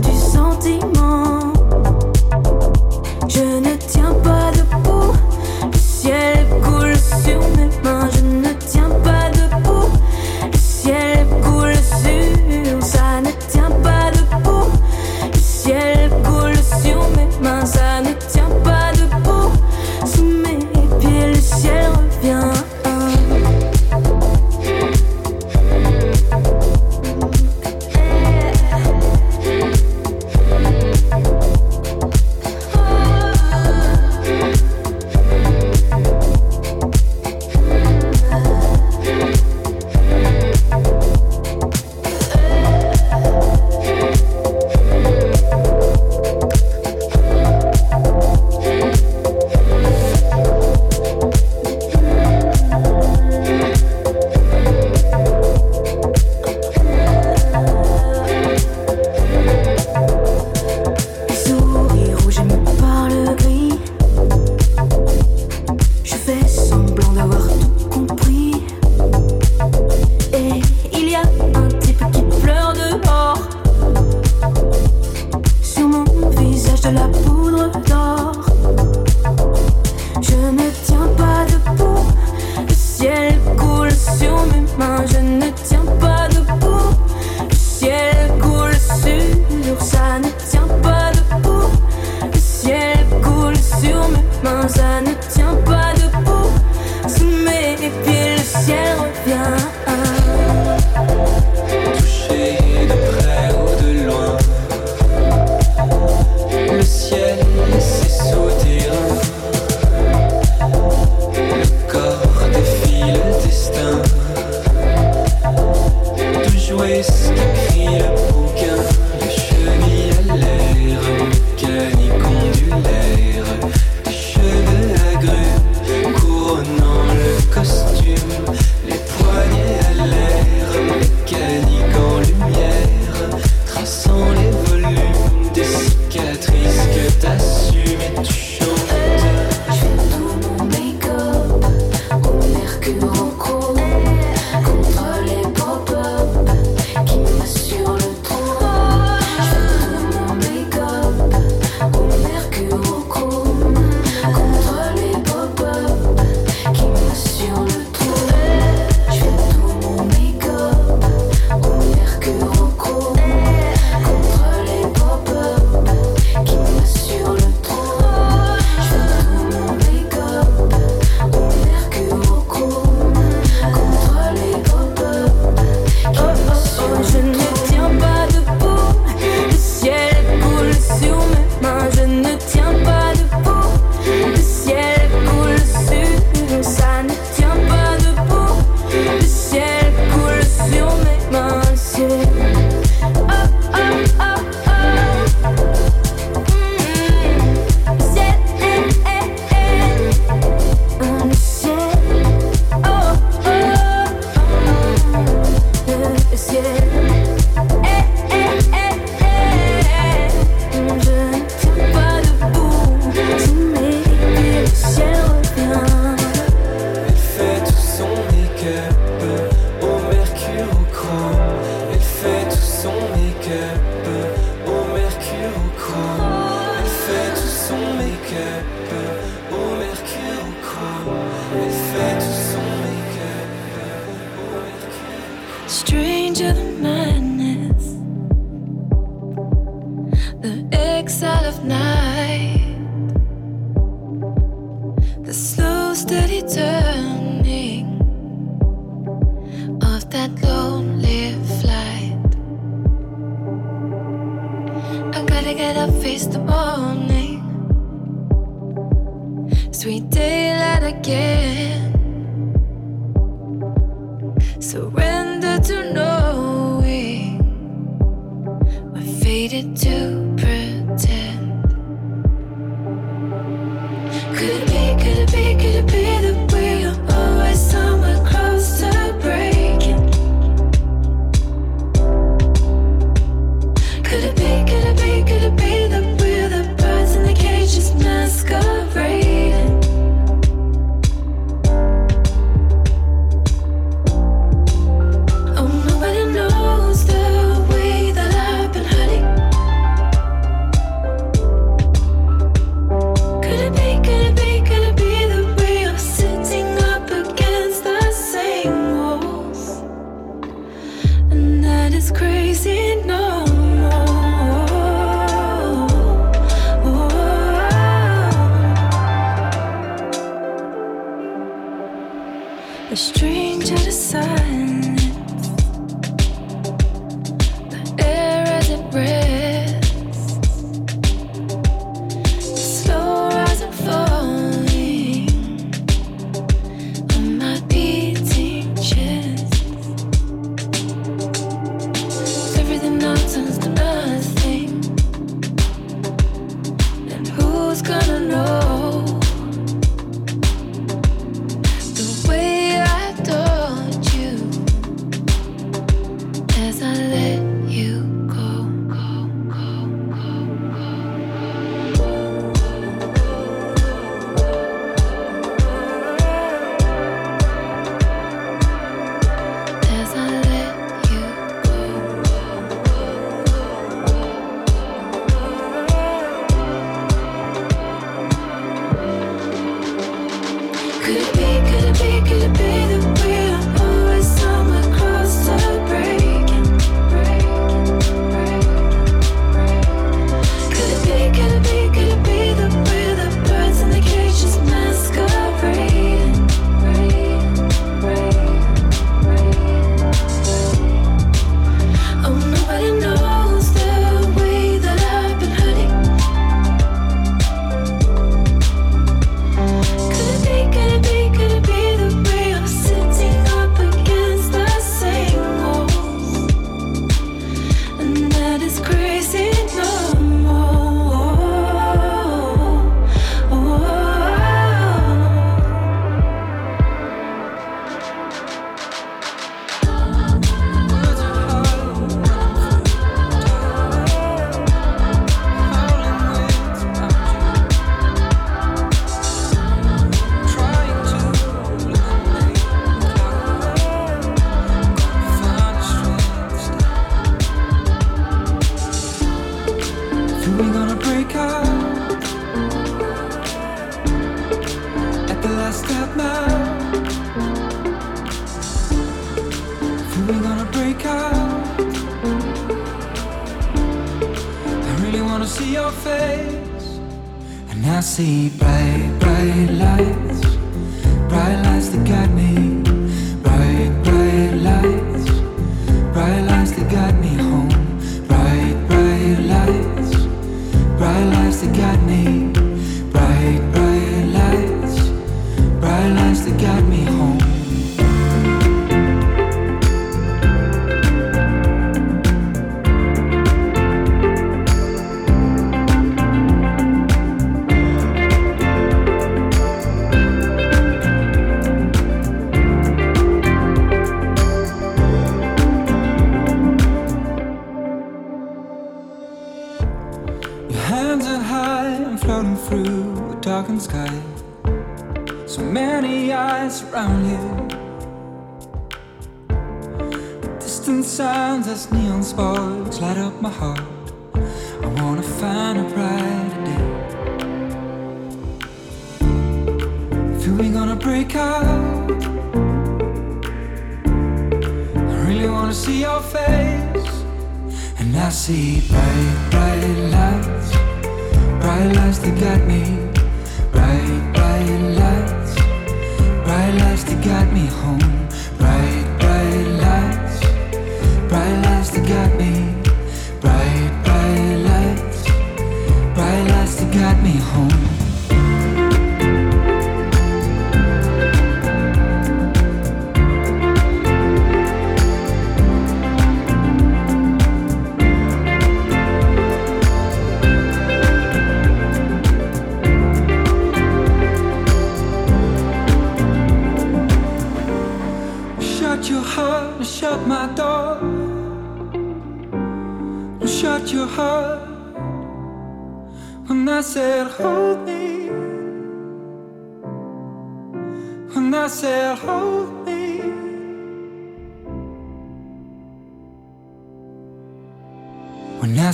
du sentiment.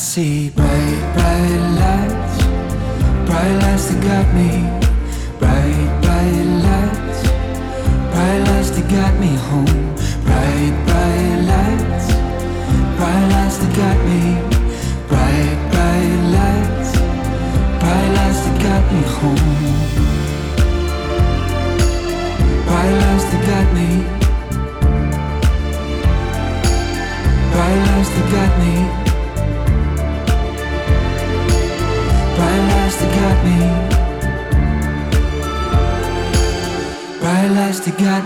see bright, bright lights, bright lights that got me.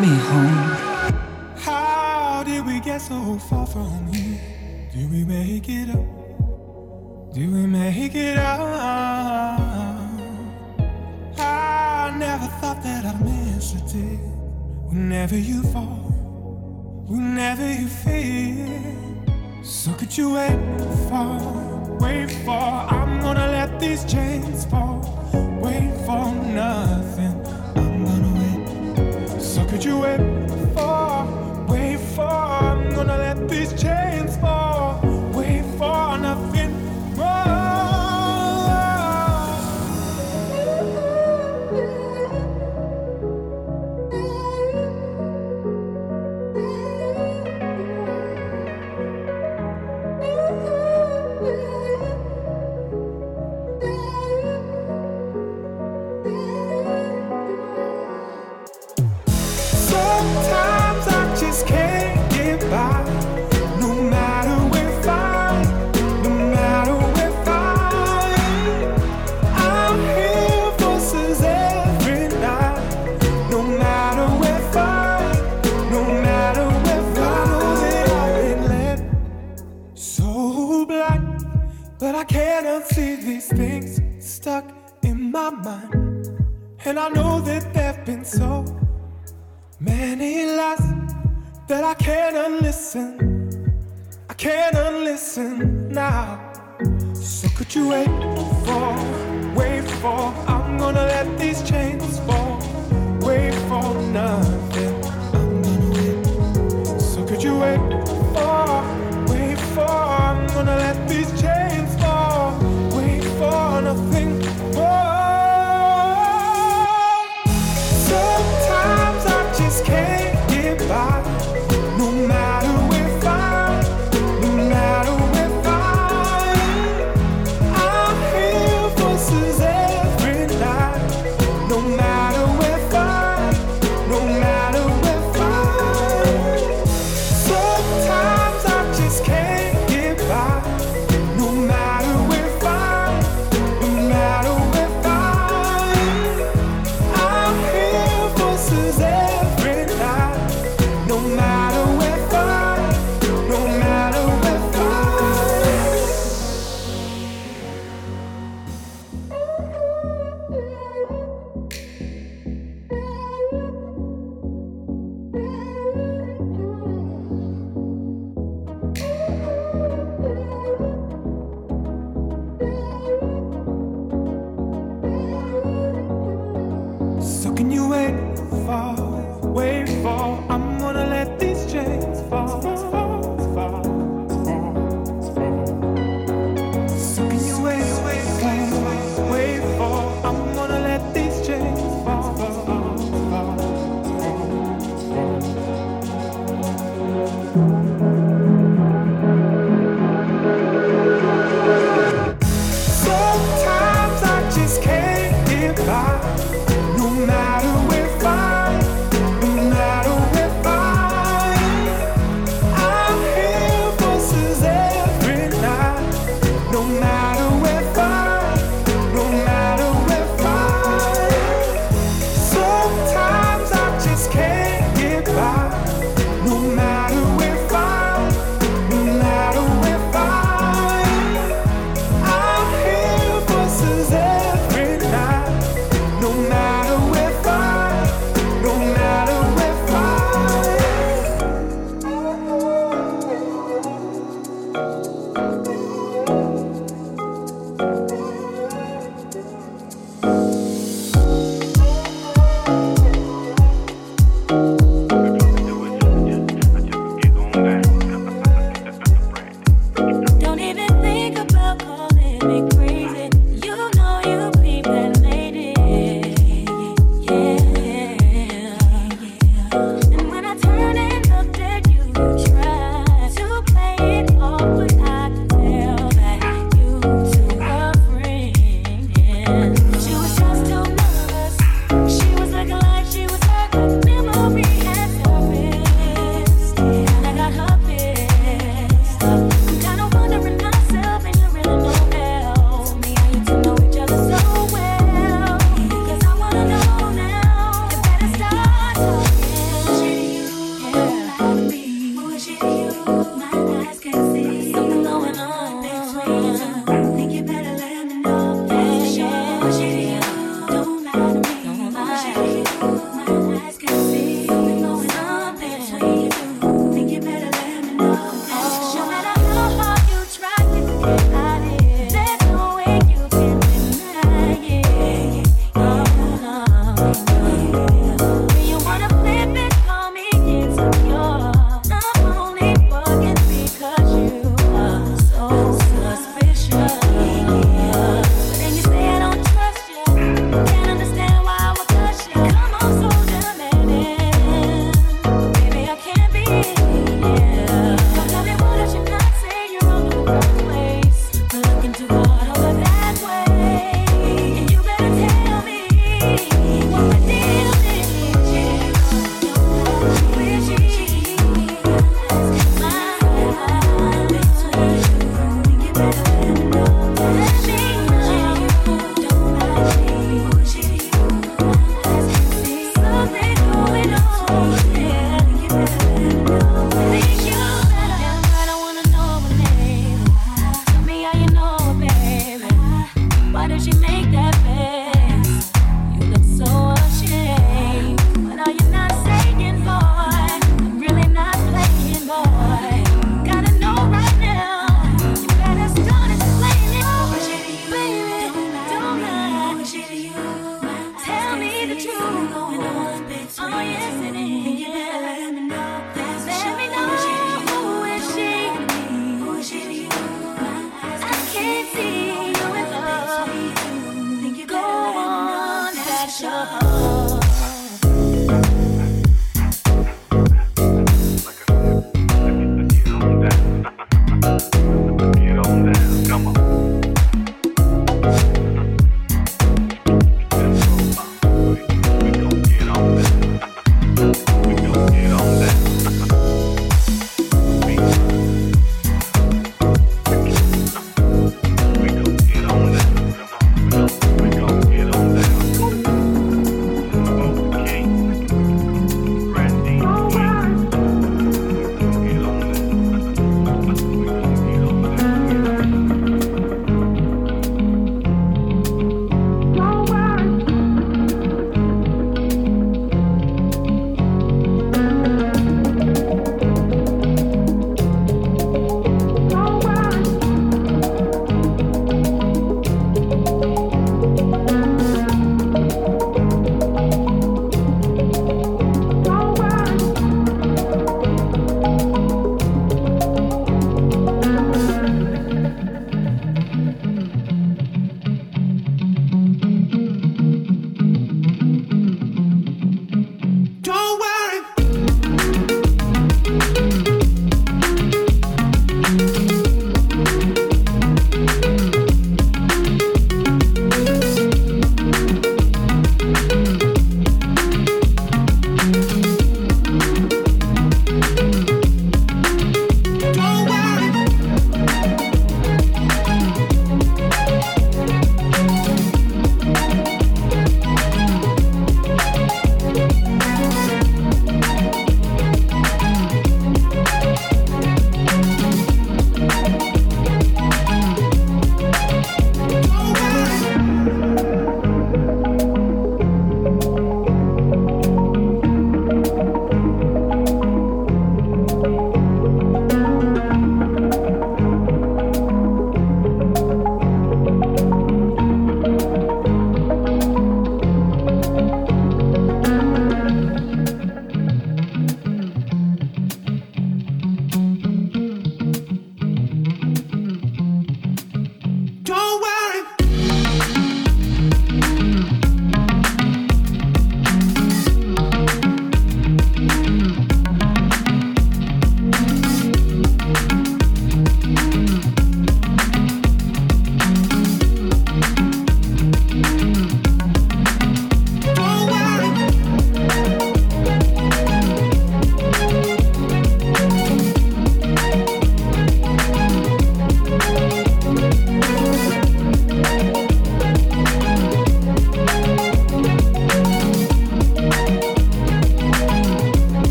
me home. How did we get so far from here? Do we make it up? Do we make it out? I never thought that I'd miss a day. Whenever you fall, whenever you fail, So could you wait for, wait for? I'm gonna let these chains fall. Wait for nothing. Could you wait for, wait for? I'm gonna let this change.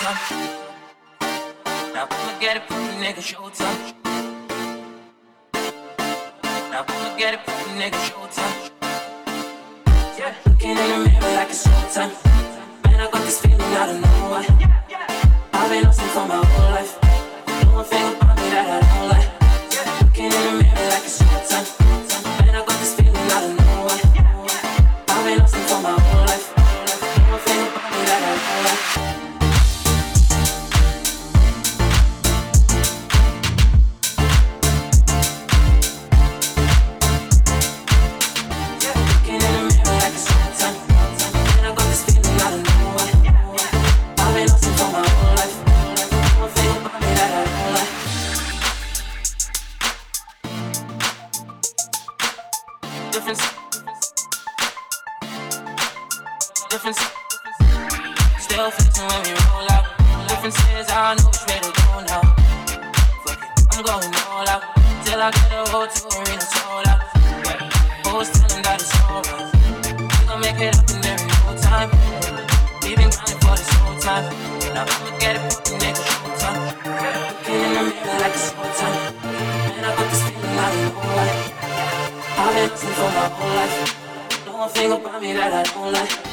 This thing about me that I don't like.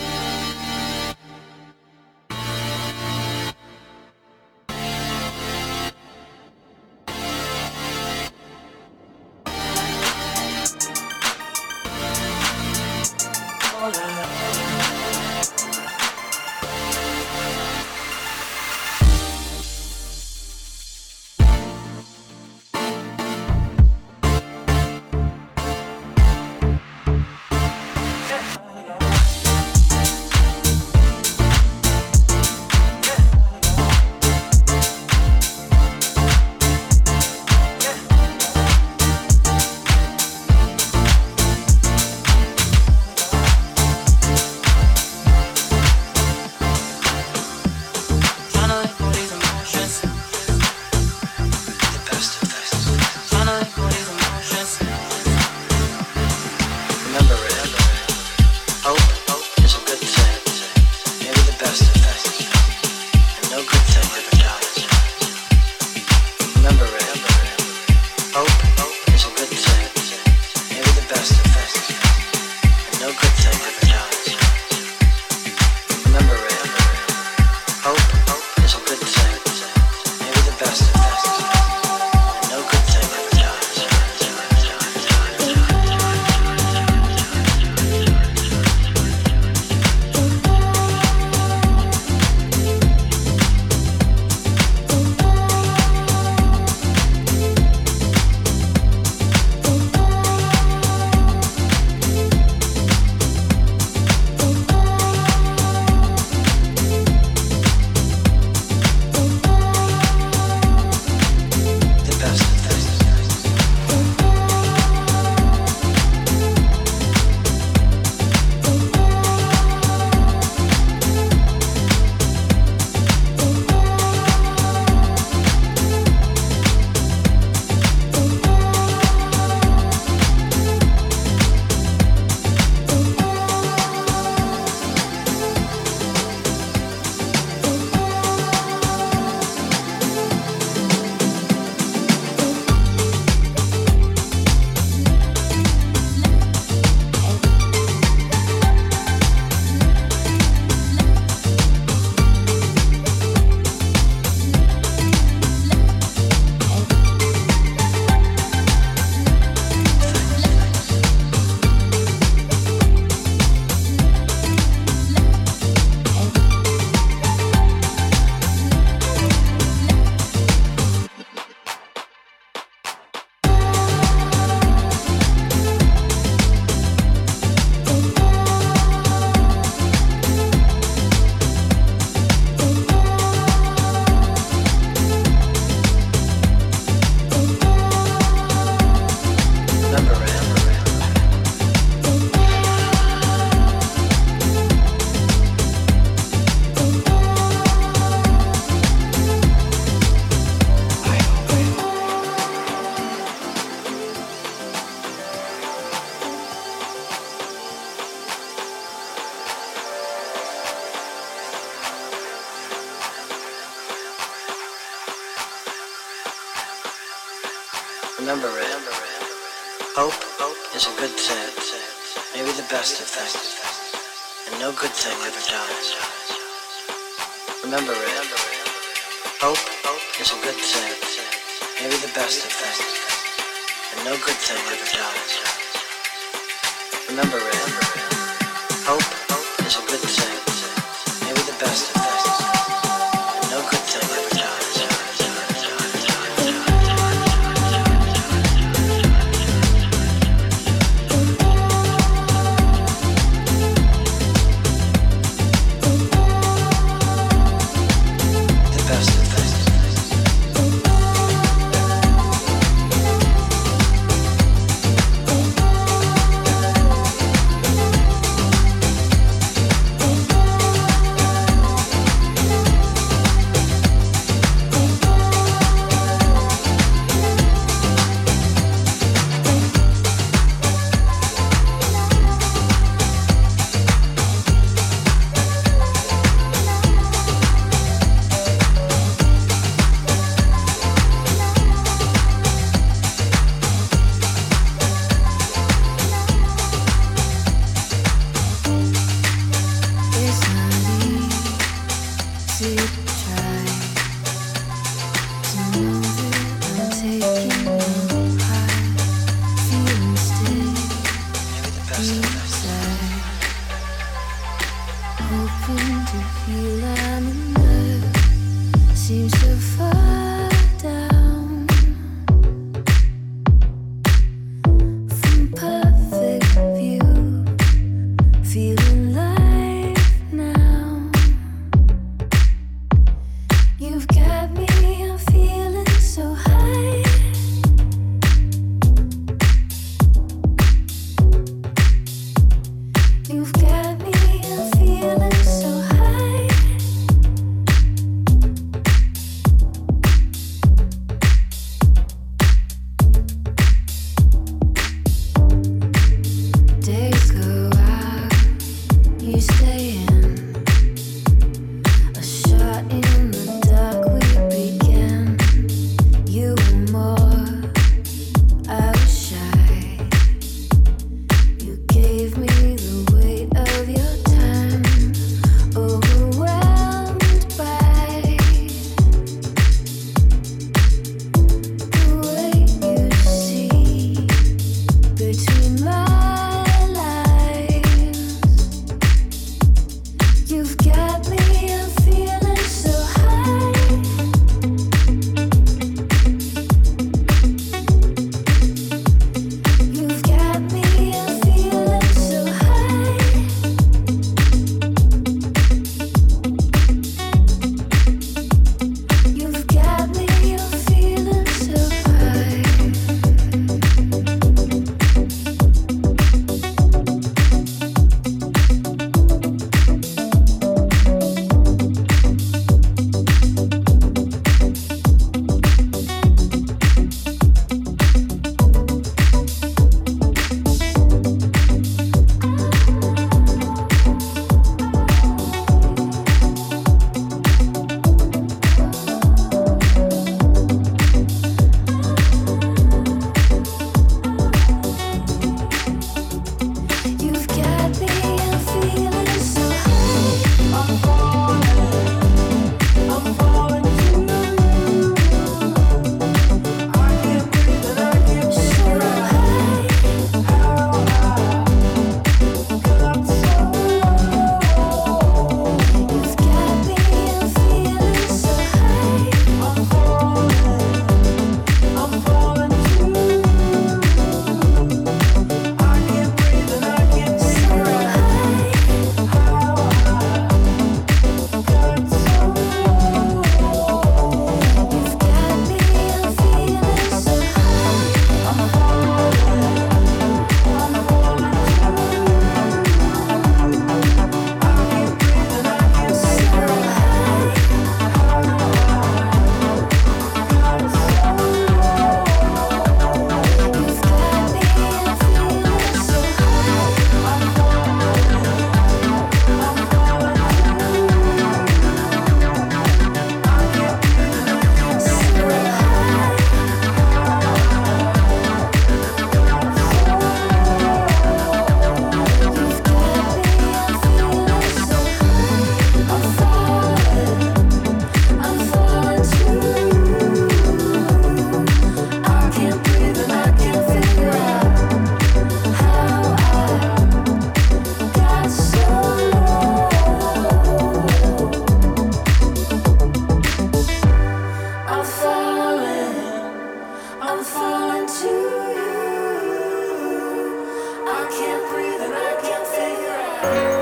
can't breathe and I can't figure out.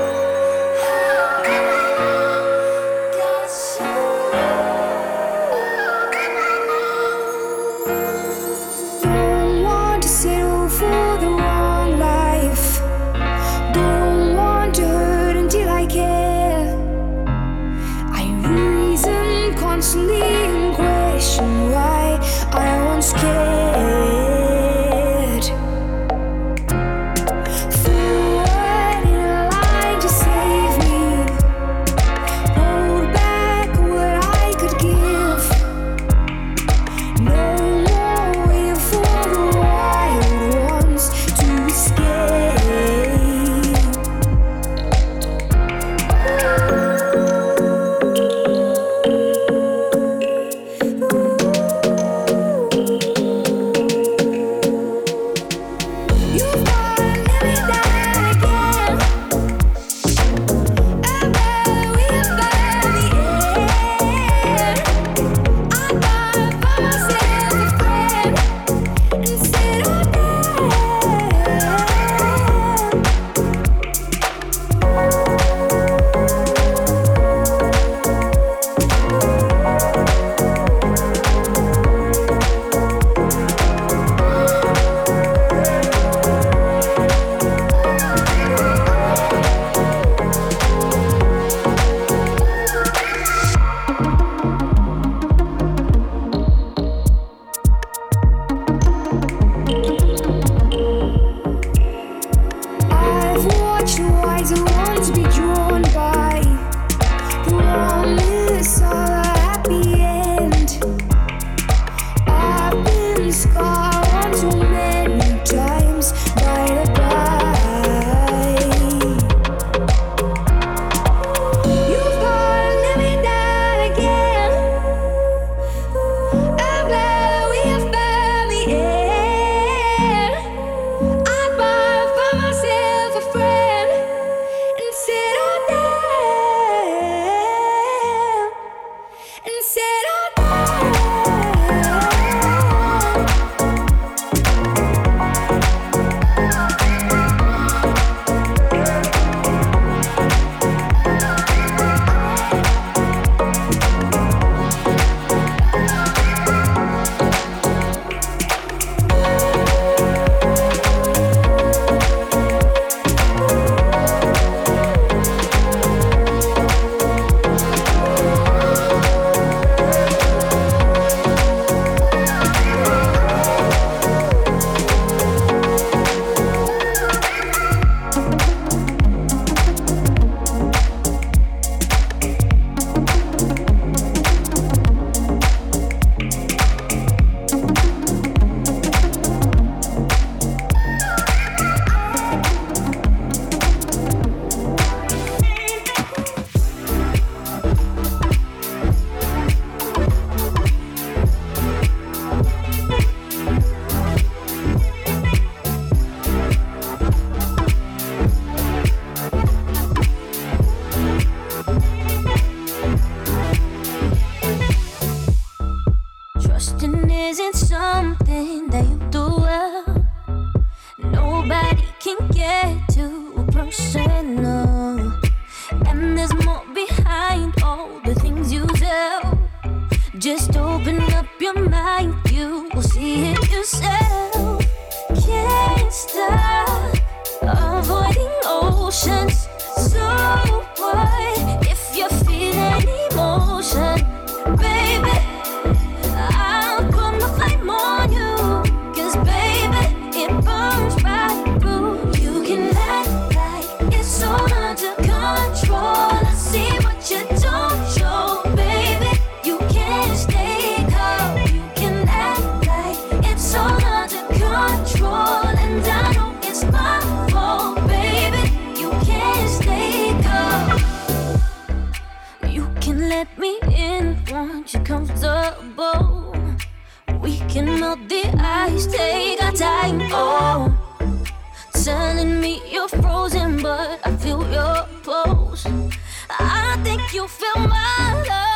up the ice, take our time. Oh, telling me you're frozen, but I feel your pulse. I think you feel my love.